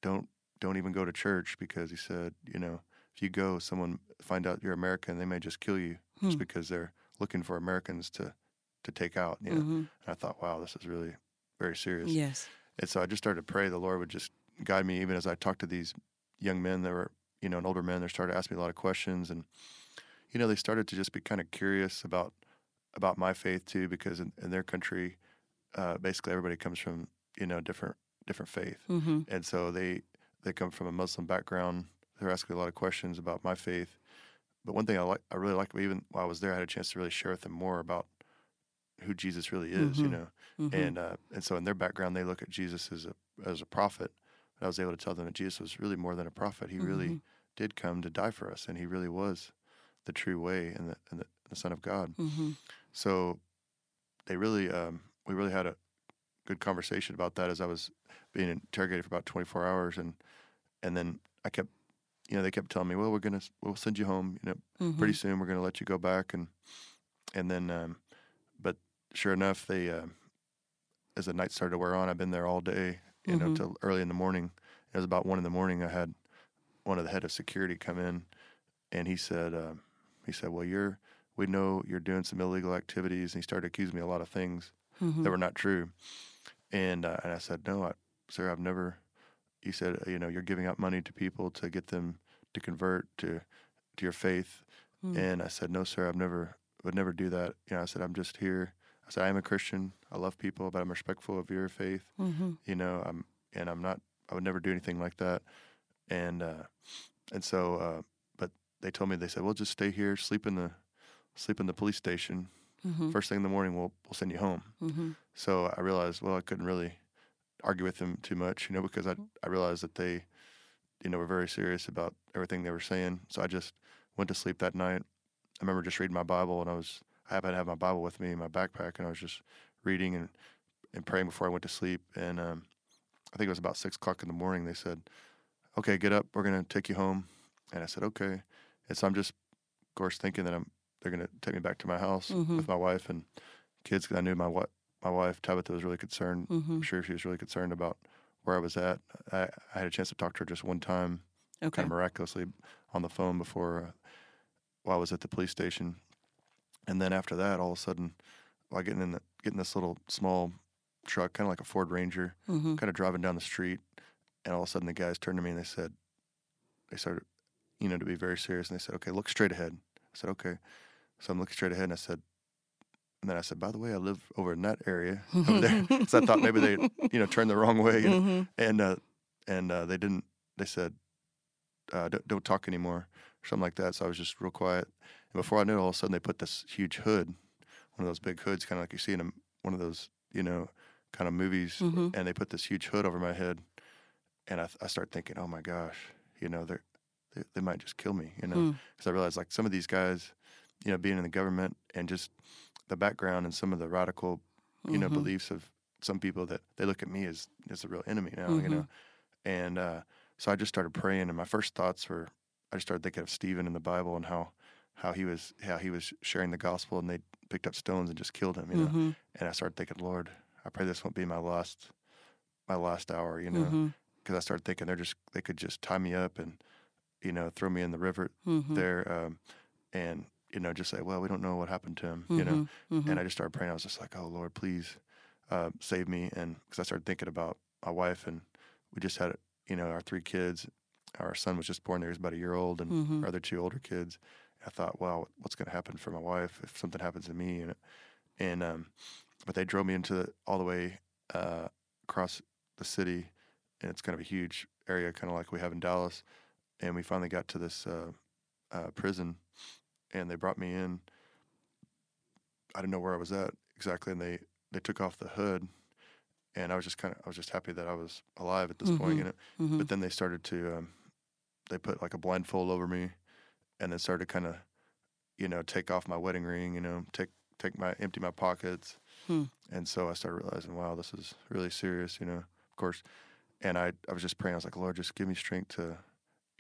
Speaker 4: "Don't, don't even go to church because he said, you know, if you go, someone find out you're American, they may just kill you just
Speaker 3: Hmm.
Speaker 4: because they're looking for Americans to, to take out." You know.
Speaker 3: Mm-hmm.
Speaker 4: And I thought, wow, this is really very serious.
Speaker 3: Yes.
Speaker 4: And so I just started to pray the Lord would just guide me, even as I talked to these young men that were, you know, and older men. They started to ask me a lot of questions, and you know, they started to just be kind of curious about about my faith too, because in, in their country, uh, basically everybody comes from you know different different faith,
Speaker 3: Mm-hmm.
Speaker 4: and so they they come from a Muslim background. They're asking me a lot of questions about my faith. But one thing I like, I really liked, even while I was there, I had a chance to really share with them more about who Jesus really is, you
Speaker 3: Mhm.
Speaker 4: know.
Speaker 3: Mm-hmm.
Speaker 4: And uh, and so in their background, they look at Jesus as a as a prophet. But I was able to tell them that Jesus was really more than a prophet. He really
Speaker 3: Mhm.
Speaker 4: Did come to die for us, and he really was the true way and the and the, the Son of God.
Speaker 3: Mm-hmm.
Speaker 4: So they really, um, we really had a good conversation about that as I was being interrogated for about 24 hours, and and then I kept, you know, they kept telling me, well, we're gonna we'll send you home, you know,
Speaker 3: Mm-hmm.
Speaker 4: pretty soon we're going to let you go back and and then um, but sure enough they uh, as the night started to wear on i've been there all day you know
Speaker 3: Mhm.
Speaker 4: till early in the morning it was about one in the morning i had one of the head of security come in and he said uh, he said well you're we know you're doing some illegal activities and he started accusing me of a lot of things
Speaker 3: Mm-hmm.
Speaker 4: that were not true and uh, and i said no I, sir i've never he said you know you're giving out money to people to get them to convert to to your faith
Speaker 3: Mm.
Speaker 4: and I said, "No, sir, I've never would never do that." You know, I said, "I'm just here." I said, "I am a Christian. I love people, but I'm respectful of your faith.
Speaker 3: Mm-hmm.
Speaker 4: You know, I'm and I'm not. I would never do anything like that." And uh, and so, uh, but they told me they said, "Well, just stay here, sleep in the sleep in the police station.
Speaker 3: Mm-hmm.
Speaker 4: First thing in the morning, we'll we'll send you home."
Speaker 3: Mm-hmm.
Speaker 4: So I realized, well, I couldn't really argue with them too much, you know, because I I realized that they, you know, were very serious about everything they were saying. So I just went to sleep that night. I remember just reading my Bible, and I was I happened to have my Bible with me in my backpack, and I was just reading and and praying before I went to sleep. And um, I think it was about six o'clock in the morning. They said, "Okay, get up. We're gonna take you home." And I said, "Okay." And so I'm just, of course, thinking that I'm they're gonna take me back to my house
Speaker 3: Mhm.
Speaker 4: with my wife and kids. 'cause I knew my wi- my wife Tabitha was really concerned.
Speaker 3: Mm-hmm.
Speaker 4: I'm sure she was really concerned about where I was at. I, I had a chance to talk to her just one time,
Speaker 3: Okay.
Speaker 4: kind of miraculously, on the phone before uh, while I was at the police station. And then after that, all of a sudden, while getting in the, getting this little small truck, kind of like a Ford Ranger,
Speaker 3: Mm-hmm.
Speaker 4: kind of driving down the street, and all of a sudden the guys turned to me and they said, they started, you know, to be very serious, and they said, "Okay, look straight ahead." I said, "Okay." So I'm looking straight ahead, and I said, and then I said, "By the way, I live over in that area over there." so I thought maybe they, you know, turned the wrong way, and
Speaker 3: Mm-hmm.
Speaker 4: and uh, and uh, they didn't. They said, uh, don't, don't talk anymore, or something like that. So I was just real quiet. And before I knew it, all of a sudden they put this huge hood, one of those big hoods, kind of like you see in a, one of those, you know, kind of movies,
Speaker 3: Mhm.
Speaker 4: and they put this huge hood over my head, and I, I start thinking, oh my gosh, you know, they're, they they might just kill me, you know,
Speaker 3: Mm.
Speaker 4: because I realized like some of these guys, you know, being in the government and just the background and some of the radical, you know,
Speaker 3: Mhm.
Speaker 4: beliefs of some people that they look at me as as a real enemy now, you
Speaker 3: Mhm.
Speaker 4: know, and uh, so I just started praying, and my first thoughts were I just started thinking of Stephen in the Bible and how how he was how he was sharing the gospel, and they picked up stones and just killed him, you know,
Speaker 3: Mhm.
Speaker 4: and I started thinking, Lord, I pray this won't be my last my last hour, you know,
Speaker 3: Mhm.
Speaker 4: Because I started thinking they're just they could just tie me up and you know throw me in the river
Speaker 3: Mhm.
Speaker 4: there, um, and you know just say, well, we don't know what happened to him, you know,
Speaker 3: Mhm. Mhm.
Speaker 4: and I just started praying. I was just like, oh Lord, please uh, save me, and because I started thinking about my wife, and we just had you know our three kids. Our son was just born there; he was about a year old, and
Speaker 3: Mhm.
Speaker 4: our other two older kids. I thought, wow, what's going to happen for my wife if something happens to me? And and um, but they drove me into the, all the way uh, across the city, and it's kind of a huge area, kind of like we have in Dallas. And we finally got to this uh, uh, prison, and they brought me in. I didn't know where I was at exactly, and they they took off the hood, and I was just kind of I was just happy that I was alive at this point, you know.
Speaker 3: Mhm.
Speaker 4: But then they started to um, they put like a blindfold over me, and then started kind of, you know, take off my wedding ring, you know, take take my empty my pockets,
Speaker 3: Hmm.
Speaker 4: and so I started realizing, wow, this is really serious, you know. Of course, and I I was just praying. I was like, Lord, just give me strength to,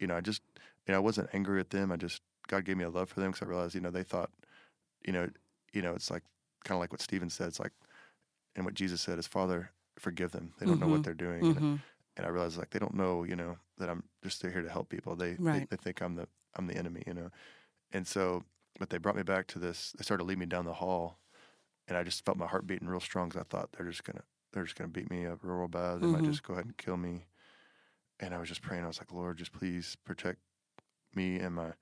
Speaker 4: you know, I just you know I wasn't angry at them. I just God gave me a love for them because I realized, you know, they thought, you know, you know, it's like kind of like what Stephen said. It's like, and what Jesus said is, Father, forgive them. They don't know
Speaker 3: Mhm.
Speaker 4: what they're doing. know?
Speaker 3: Mhm.
Speaker 4: and I realized like they don't know, you know, that I'm just here to help people. They,
Speaker 3: Right.
Speaker 4: they they think I'm the I'm the enemy, you know. And so, but they brought me back to this. They started leading me down the hall, and I just felt my heart beating real strong because I thought they're just gonna they're just gonna beat me up real, bad. They
Speaker 3: Mhm.
Speaker 4: might just go ahead and kill me. And I was just praying. I was like, Lord, just please protect me and my.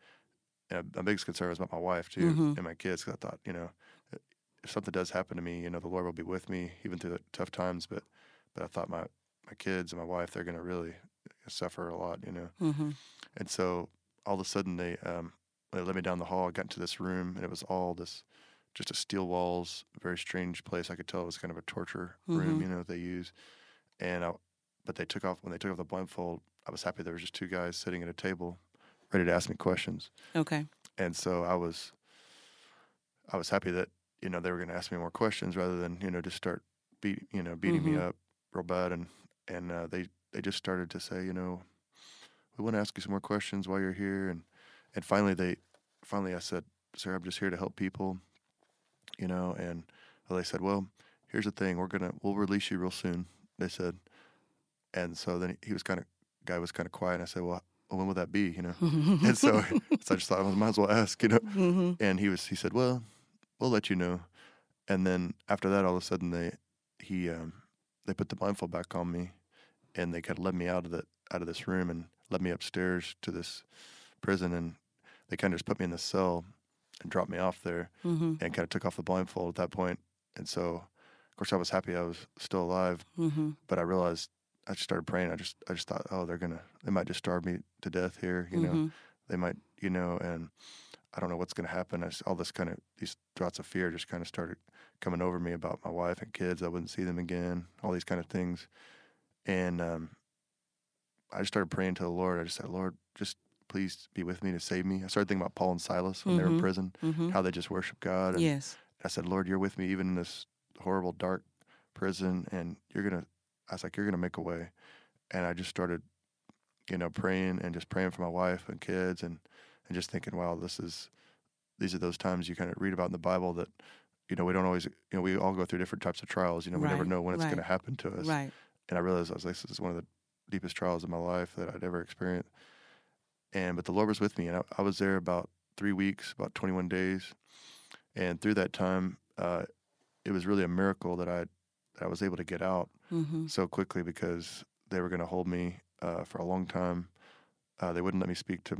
Speaker 4: And my biggest concern was about my wife too
Speaker 3: Mhm.
Speaker 4: and my kids because I thought, you know, if something does happen to me, you know, the Lord will be with me even through the tough times. But but I thought my my kids and my wife they're gonna really suffer a lot, you know.
Speaker 3: Mhm.
Speaker 4: And so all of a sudden they um they let me down the hall. I got into this room and it was all this just a steel walls, very strange place. I could tell it was kind of a torture room,
Speaker 3: Mhm.
Speaker 4: you know, that they use. And I, but they took off when they took off the blindfold. I was happy there was just two guys sitting at a table, ready to ask me questions.
Speaker 3: Okay.
Speaker 4: And so I was, I was happy that you know they were going to ask me more questions rather than you know just start beat you know beating me
Speaker 3: Mhm.
Speaker 4: up real bad. And and uh, they they just started to say, you know, we want to ask you some more questions while you're here. And and finally they finally I said, sir, I'm just here to help people, you know. And well, they said, well, here's the thing, we're gonna we'll release you real soon. They said, and so then he was kind of guy was kind of quiet. And I said, well, when will that be? You know. and so, so I just thought I might as well ask, you know.
Speaker 3: Mhm.
Speaker 4: And he was he said, "Well, we'll let you know." And then after that, all of a sudden they he um, they put the blindfold back on me, and they kind of led me out of the out of this room and led me upstairs to this prison, and they kind of just put me in this cell and dropped me off there,
Speaker 3: Mhm.
Speaker 4: and kind of took off the blindfold at that point. And so, of course, I was happy I was still alive,
Speaker 3: Mhm.
Speaker 4: but I realized I just started praying. I just I just thought, oh, they're gonna they might just starve me to death here, you know
Speaker 3: Mhm.
Speaker 4: they might, you know, and I don't know what's to happen. I just, all this kind of these thoughts of fear just kind of started coming over me about my wife and kids. I wouldn't see them again. All these kind of things, and um, I just started praying to the Lord. I just said, Lord, just please be with me to save me. I started thinking about Paul and Silas when they were in
Speaker 3: Mhm.
Speaker 4: prison,
Speaker 3: Mhm.
Speaker 4: how they just worship God. And
Speaker 3: Yes.
Speaker 4: I said, Lord, you're with me even in this horrible, dark prison, and you're gonna. I was like, you're gonna make a way, and I just started, you know, praying and just praying for my wife and kids, and and just thinking, wow, this is, these are those times you kind of read about in the Bible that, you know, we don't always, you know, we all go through different types of trials. You know, we never know when it's
Speaker 3: right.
Speaker 4: going to happen to us.
Speaker 3: Right.
Speaker 4: And I realized I was like, this is one of the deepest trials of my life that I'd ever experienced. And but the Lord was with me, and I, I was there about three weeks, about 21 days, and through that time, uh, it was really a miracle that I that I was able to get out
Speaker 3: Mhm.
Speaker 4: so quickly because they were going to hold me uh, for a long time. Uh, they wouldn't let me speak to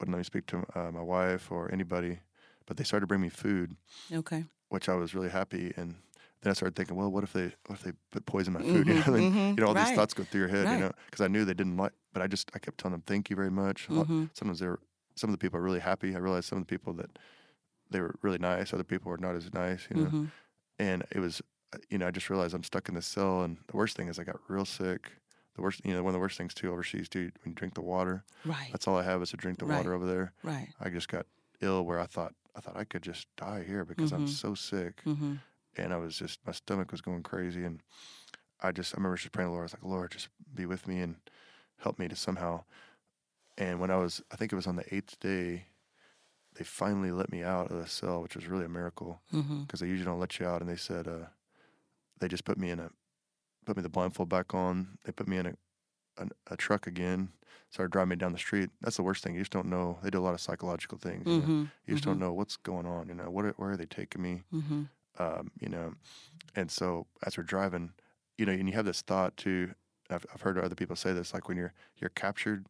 Speaker 4: wouldn't let me speak to uh, my wife or anybody, but they started bringing me food,
Speaker 3: Okay.
Speaker 4: which I was really happy. And then I started thinking, well, what if they what if they put poison in my food? You know,
Speaker 3: Mhm,
Speaker 4: I mean,
Speaker 3: mhm.
Speaker 4: you know, all
Speaker 3: Right.
Speaker 4: these thoughts go through your head,
Speaker 3: Right.
Speaker 4: you know, because I knew they didn't like but I just I kept telling them thank you very much.
Speaker 3: Mhm.
Speaker 4: Sometimes they were some of the people are really happy. I realized some of the people that they were really nice. Other people were not as nice. You know,
Speaker 3: Mhm.
Speaker 4: and it was uh, you know I just realized I'm stuck in this cell, and the worst thing is I got real sick. The worst, you know, one of the worst things too overseas too. When you drink the water,
Speaker 3: Right.
Speaker 4: that's all I have is to drink the
Speaker 3: Right.
Speaker 4: water over there.
Speaker 3: Right.
Speaker 4: I just got ill where I thought I thought I could just die here because I'm
Speaker 3: Mhm.
Speaker 4: so sick,
Speaker 3: Mhm.
Speaker 4: and I was just my stomach was going crazy, and I just I remember just praying to the Lord. I was like, Lord, just be with me and help me to somehow. And when I was, I think it was on the eighth day, they finally let me out of the cell, which was really a miracle because they usually don't let you out. And they said, uh, they just put me in a, put me the blindfold back on. They put me in a, a, a truck again, started driving me down the street. That's the worst thing. You just don't know. They do a lot of psychological things. You?
Speaker 3: Mhm.
Speaker 4: You just don't know what's going on. You know, what are, where are they taking me?
Speaker 3: Mhm.
Speaker 4: um, you know. And so as we're driving, you know, and you have this thought too. I've, I've heard other people say this, like when you're you're captured,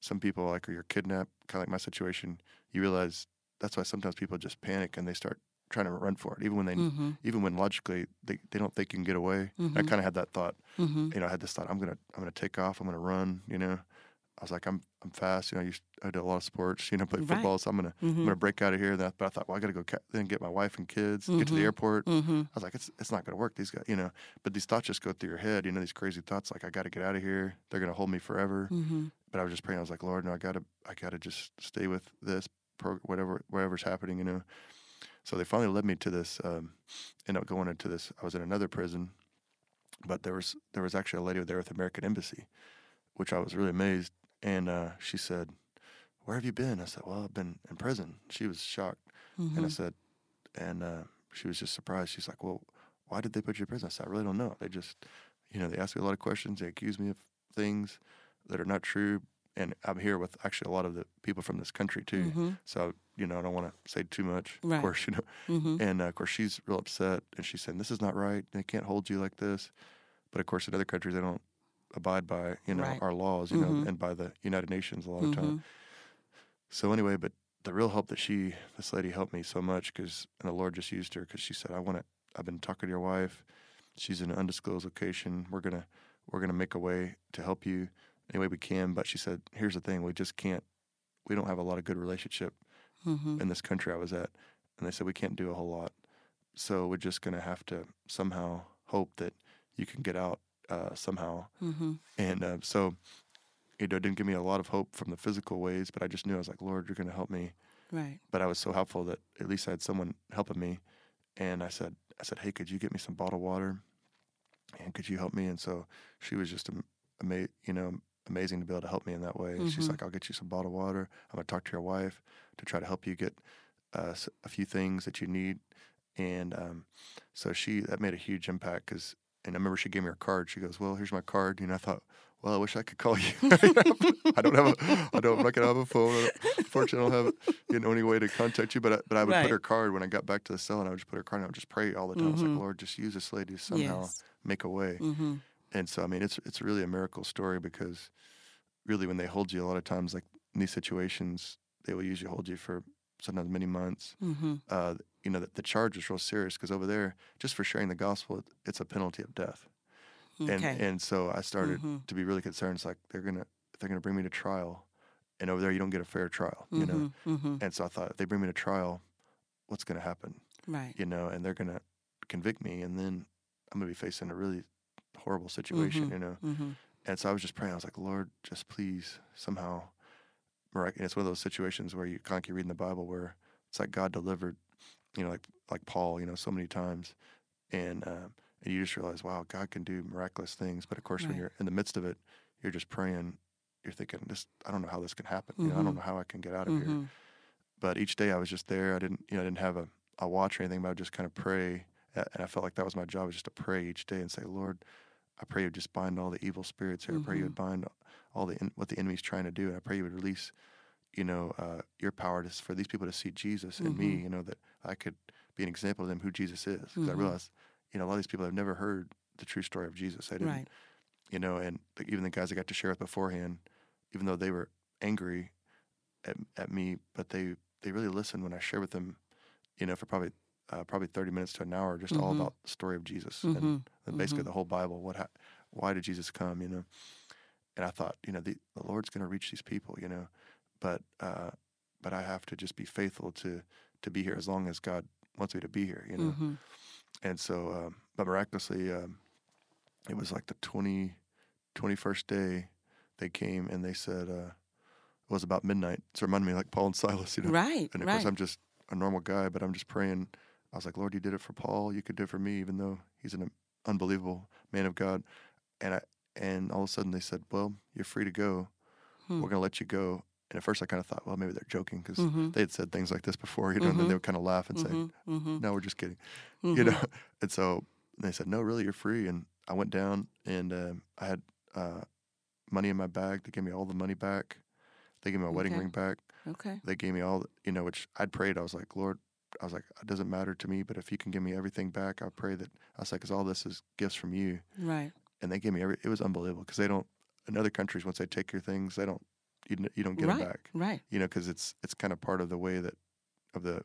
Speaker 4: some people like or you're kidnapped, kind of like my situation. You realize that's why sometimes people just panic and they start trying to run for it, even when they
Speaker 3: Mhm.
Speaker 4: even when logically they, they don't think you can get away. I
Speaker 3: Mhm.
Speaker 4: kind of had that thought.
Speaker 3: Mhm.
Speaker 4: You know, I had this thought. I'm gonna I'm gonna take off. I'm gonna run. You know. I was like, I'm I'm fast. You know, I used I did a lot of sports. You know, play
Speaker 3: Right.
Speaker 4: football. So I'm gonna I'm
Speaker 3: Mhm.
Speaker 4: gonna break out of here. That, but I thought, well, I got to go ca- then get my wife and kids, get to the
Speaker 3: Mhm.
Speaker 4: airport.
Speaker 3: Mhm.
Speaker 4: I was like, it's it's not going to work. These guys, you know. But these thoughts just go through your head. You know, these crazy thoughts like, I got to get out of here. They're going to hold me forever.
Speaker 3: Mhm.
Speaker 4: But I was just praying. I was like, Lord, no, I got to I got to just stay with this pro- whatever whatever's happening. You know. So they finally led me to this. Um, ended up going into this. I was in another prison, but there was there was actually a lady there with the American Embassy, which I was really amazed. And uh, she said, "Where have you been?" I said, "Well, I've been in prison." She was shocked, and I
Speaker 3: Mhm.
Speaker 4: said, and uh, she was just surprised. She's like, "Well, why did they put you in prison?" I said, "I really don't know. They just, you know, they asked me a lot of questions. They accused me of things that are not true." And I'm here with actually a lot of the people from this country too.
Speaker 3: Mhm.
Speaker 4: So you know, I don't want to say too much,
Speaker 3: Right.
Speaker 4: of course, you know.
Speaker 3: Mhm.
Speaker 4: And uh, of course, she's real upset, and she's saying, "This is not right. They can't hold you like this." But of course, in other countries, they don't abide by you know
Speaker 3: Right.
Speaker 4: our laws, you know,
Speaker 3: Mhm.
Speaker 4: and by the United Nations a lot of time.
Speaker 3: Mhm.
Speaker 4: So anyway, but the real help that she, this lady, helped me so much because, and the Lord just used her because she said, "I want to. I've been talking to your wife. She's in an undisclosed location. We're gonna, we're gonna make a way to help you any way we can." But she said, "Here's the thing: we just can't. We don't have a lot of good relationship
Speaker 3: Mhm.
Speaker 4: in this country I was at, and they said we can't do a whole lot. So we're just gonna have to somehow hope that you can get out uh, somehow."
Speaker 3: Mhm.
Speaker 4: And uh, so, you know, it didn't give me a lot of hope from the physical ways, but I just knew I was like, Lord, you're going to help me.
Speaker 3: Right.
Speaker 4: But I was so helpful that at least I had someone helping me. And I said, I said, hey, could you get me some bottled water? And could you help me? And so she was just, am- ama- you know, amazing to be able to help me in that way. And She's like, I'll get you some bottled water. I'm going to talk to your wife to try to help you get uh, a few things that you need. And um, so she, that made a huge impact because, and I remember she gave me her card. She goes, well, here's my card. You know, I thought, well, I wish I could call you. I don't have a, I don't, I'm not gonna have a phone. Unfortunately, I don't have, you know, any way to contact you. But I, but I would
Speaker 3: Right.
Speaker 4: put her card when I got back to the cell, and I would just put her card. and I would just pray all the time. I was like, Lord, just use this lady to somehow
Speaker 3: Yes.
Speaker 4: make a way.
Speaker 3: Mhm.
Speaker 4: And so, I mean, it's it's really a miracle story because really, when they hold you, a lot of times, like in these situations, they will usually hold you for sometimes many months.
Speaker 3: Mhm.
Speaker 4: Uh, you know, the, the charge is real serious because over there, just for sharing the gospel, it, it's a penalty of death. And
Speaker 3: Okay.
Speaker 4: and so I started
Speaker 3: Mhm.
Speaker 4: to be really concerned. It's like they're gonna they're gonna bring me to trial, and over there you don't get a fair trial, you know.
Speaker 3: Mhm. Mhm.
Speaker 4: And so I thought if they bring me to trial, what's gonna happen,
Speaker 3: Right.
Speaker 4: you know? And they're gonna convict me, and then I'm gonna be facing a really horrible situation,
Speaker 3: Mhm.
Speaker 4: you know.
Speaker 3: Mhm.
Speaker 4: And so I was just praying. I was like, Lord, just please somehow, and it's one of those situations where you kind of keep reading the Bible where it's like God delivered, you know, like like Paul, you know, so many times, and um, and you just realize, wow, God can do miraculous things. But of course, when you're in the midst of it, you're just praying. You're thinking, this, I don't know how this can happen. You know, I don't
Speaker 3: Mhm.
Speaker 4: know how I can get out of here.
Speaker 3: Mhm.
Speaker 4: But each day I was just there. I didn't, you know, I didn't have a, a watch or anything, but I would just kind of pray. And I felt like that was my job, was just to pray each day and say, Lord, I pray you would just bind all the evil spirits here. I pray you would bind all the what the enemy's trying to do, and I pray you would release, you know, uh, your power to, for these people to see Jesus in me.
Speaker 3: Mhm.
Speaker 4: You know that I could be an example to them who Jesus is. Because I
Speaker 3: Mhm.
Speaker 4: realized, you know, a lot of these people have never heard the true story of Jesus. They didn't,
Speaker 3: Right.
Speaker 4: you know, and the, even the guys I got to share with beforehand, even though they were angry at, at me, but they they really listened when I shared with them, you know, for probably uh, probably thirty minutes to an hour, just all
Speaker 3: Mhm.
Speaker 4: about the story of Jesus
Speaker 3: Mhm.
Speaker 4: and, and basically
Speaker 3: Mhm.
Speaker 4: the whole Bible. What, ha- why did Jesus come? You know, and I thought, you know, the, the Lord's going to reach these people, you know, but uh, but I have to just be faithful to to be here as long as God wants me to be here, you know.
Speaker 3: Mhm.
Speaker 4: And so, um, but miraculously, um, it was like the 20, 21st day they came and they said uh, it was about midnight. It's reminded me like Paul and Silas, you know.
Speaker 3: Right,
Speaker 4: And of
Speaker 3: right.
Speaker 4: course, I'm just a normal guy, but I'm just praying. I was like, Lord, you did it for Paul. You could do it for me, even though he's an unbelievable man of God. And I and all of a sudden they said, well, you're free to go.
Speaker 3: Hmm.
Speaker 4: We're going to let you go. And at first I kind of thought, well, maybe they're joking because
Speaker 3: Mhm.
Speaker 4: they had said things like this before, you know, and then
Speaker 3: Mhm.
Speaker 4: they would kind of laugh and say,
Speaker 3: Mhm, mhm,
Speaker 4: no, we're just kidding, you know. And so they said, no, really, you're free. And I went down and um, I had uh, money in my bag. They gave me all the money back. They gave me my wedding
Speaker 3: Okay.
Speaker 4: ring back
Speaker 3: Okay.
Speaker 4: they gave me all the- you know which i'd prayed i was like lord i was like it doesn't matter to me but if you can give me everything back i pray that i was like because all this is gifts from you
Speaker 3: Right.
Speaker 4: and they gave me every it was unbelievable because they don't in other countries once they take your things they don't you, you don't get
Speaker 3: right.
Speaker 4: them back
Speaker 3: Right.
Speaker 4: you know because it's it's kind of part of the way that of the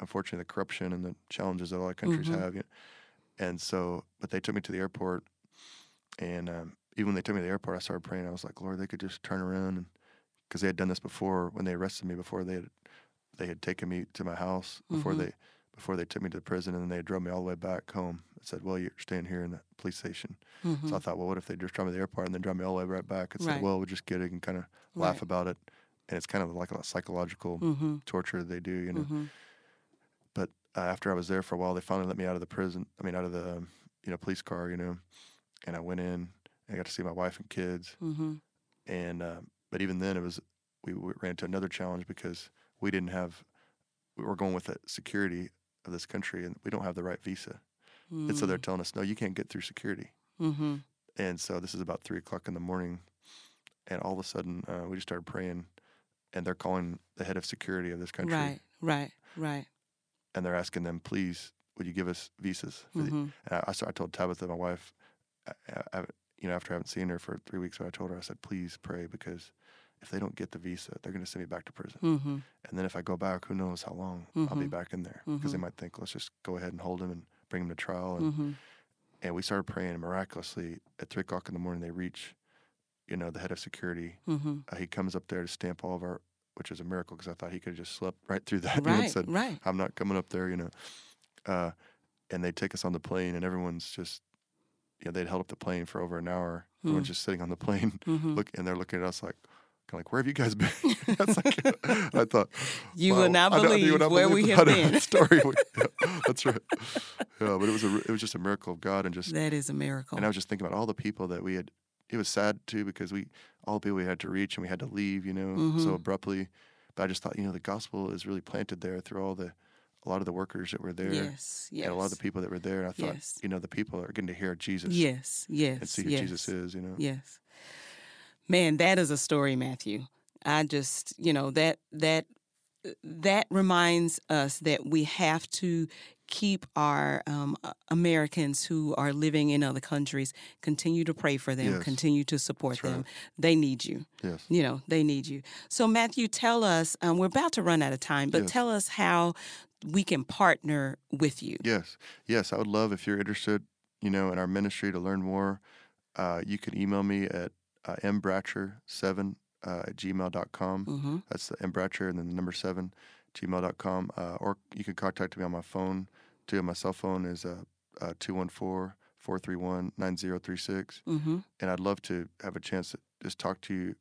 Speaker 4: unfortunately the corruption and the challenges that a lot of countries
Speaker 3: Mhm.
Speaker 4: have you know? and so but they took me to the airport and um, even when they took me to the airport i started praying i was like lord they could just turn around and because they had done this before when they arrested me before they had they had taken me to my house before
Speaker 3: Mhm.
Speaker 4: they before they took me to the prison and then they drove me all the way back home and said well you're staying here in the police station
Speaker 3: Mhm.
Speaker 4: so i thought well what if they just drive me to the airport and then drive me all the way right back and
Speaker 3: Right.
Speaker 4: said well we'll just get it and kind of laugh
Speaker 3: Right.
Speaker 4: about it and it's kind of like a psychological
Speaker 3: Mhm.
Speaker 4: torture they do you know
Speaker 3: Mhm.
Speaker 4: but uh, after I was there for a while, they finally let me out of the prison. I mean, out of the um, you know police car, you know, and I went in and I got to see my wife and kids.
Speaker 3: Mhm.
Speaker 4: And uh, but even then, it was we, we ran into another challenge because we didn't have we were going with the security of this country, and we don't have the right visa. And so they're telling us, no, you can't get through security.
Speaker 3: Mhm.
Speaker 4: And so this is about three o'clock in the morning, and all of a sudden, uh, we just started praying, and they're calling the head of security of this country,
Speaker 3: Right. Right. Right.
Speaker 4: and they're asking them, please, would you give us visas? For the,
Speaker 3: Mhm.
Speaker 4: And I, I, told Tabitha, my wife, I, I- you know, after I haven't seen her for three weeks, but I told her, I said, please pray because if they don't get the visa, they're going to send me back to prison.
Speaker 3: Mhm.
Speaker 4: And then if I go back, who knows how long I'll be
Speaker 3: Mhm.
Speaker 4: back in there because they
Speaker 3: Mhm.
Speaker 4: might think, let's just go ahead and hold him and bring him to trial. And,
Speaker 3: Mhm.
Speaker 4: and we started praying, and miraculously at three o'clock in the morning, they reach, you know, the head of security.
Speaker 3: Mhm.
Speaker 4: Uh, he comes up there to stamp all of our, which is a miracle because I thought he could have just slept right through that. know, and said,
Speaker 3: Right.
Speaker 4: I'm not coming up there, you know. Uh, and they take us on the plane, and everyone's just, you know, they'd held up the plane for over an hour. Everyone's
Speaker 3: Mm.
Speaker 4: just sitting on the plane, look, and they're looking at us like, like, where have you guys been? That's like, I thought,
Speaker 3: You
Speaker 4: wow,
Speaker 3: will not
Speaker 4: know-
Speaker 3: believe
Speaker 4: would not
Speaker 3: where
Speaker 4: believe
Speaker 3: we have been.
Speaker 4: Story, yeah, that's right. Yeah, but it was a, it was just a miracle of God, and just,
Speaker 3: That is a miracle.
Speaker 4: and I was just thinking about all the people that we had. It was sad too because we all the people we had to reach, and we had to leave, you know,
Speaker 3: Mhm.
Speaker 4: so abruptly. But I just thought, you know, the gospel is really planted there through all the, a lot of the workers that were there
Speaker 3: yes. Yes.
Speaker 4: and a lot of the people that were there. And I thought,
Speaker 3: Yes.
Speaker 4: you know, the people are getting to hear Jesus
Speaker 3: Yes. Yes.
Speaker 4: and see who
Speaker 3: yes.
Speaker 4: Jesus is, you know.
Speaker 3: Yes. Man, that is a story, Matthew. I just, you know, that that that reminds us that we have to keep our um, uh, Americans who are living in other countries continue to pray for them,
Speaker 4: Yes.
Speaker 3: continue to support
Speaker 4: That's right.
Speaker 3: them. They need you.
Speaker 4: Yes.
Speaker 3: You know, they need you. So, Matthew, tell us. Um, we're about to run out of time, but
Speaker 4: Yes.
Speaker 3: tell us how we can partner with you.
Speaker 4: Yes. Yes. I would love if you're interested, you know, in our ministry to learn more. Uh, you can email me at uh, mbratcher7 uh, at gmail.com.
Speaker 3: hmm
Speaker 4: That's the mbratcher and then the number seven, gmail.com. Uh, or you can contact me on my phone too. My cell phone is uh, uh, 214 431 9036.
Speaker 3: hmm
Speaker 4: and I'd love to have a chance to just talk to you,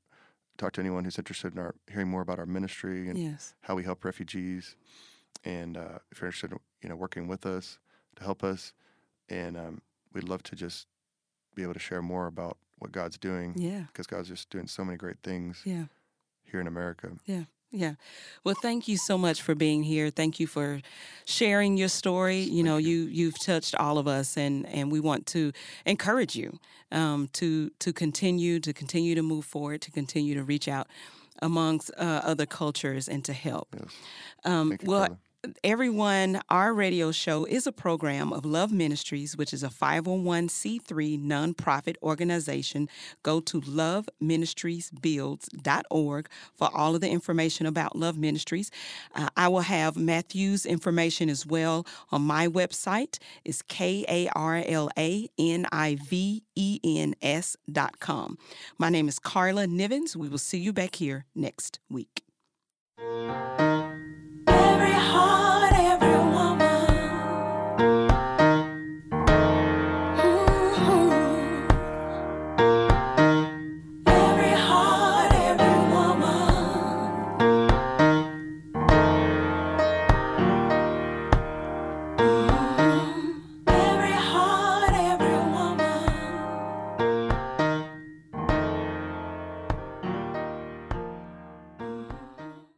Speaker 4: talk to anyone who's interested in our hearing more about our ministry and
Speaker 3: Yes.
Speaker 4: how we help refugees, and uh, if you're interested, in, you know, working with us to help us, and um, we'd love to just be able to share more about what God's doing
Speaker 3: Yeah.
Speaker 4: because God's just doing so many great things
Speaker 3: Yeah.
Speaker 4: here in America.
Speaker 3: Yeah. Yeah. Well, thank you so much for being here. Thank you for sharing your story. You know, you you've touched all of us, and and we want to encourage you um, to to continue to continue to move forward, to continue to reach out amongst uh, other cultures and to help.
Speaker 4: Yes.
Speaker 3: Um,
Speaker 4: you,
Speaker 3: well,
Speaker 4: Karla.
Speaker 3: Everyone, our radio show is a program of Love Ministries, which is a 501c3 nonprofit organization. Go to loveministriesbuilds.org for all of the information about Love Ministries. Uh, I will have Matthew's information as well on my website. It's K A R L A N I V E N S dot com. My name is Karla Nivens. We will see you back here next week.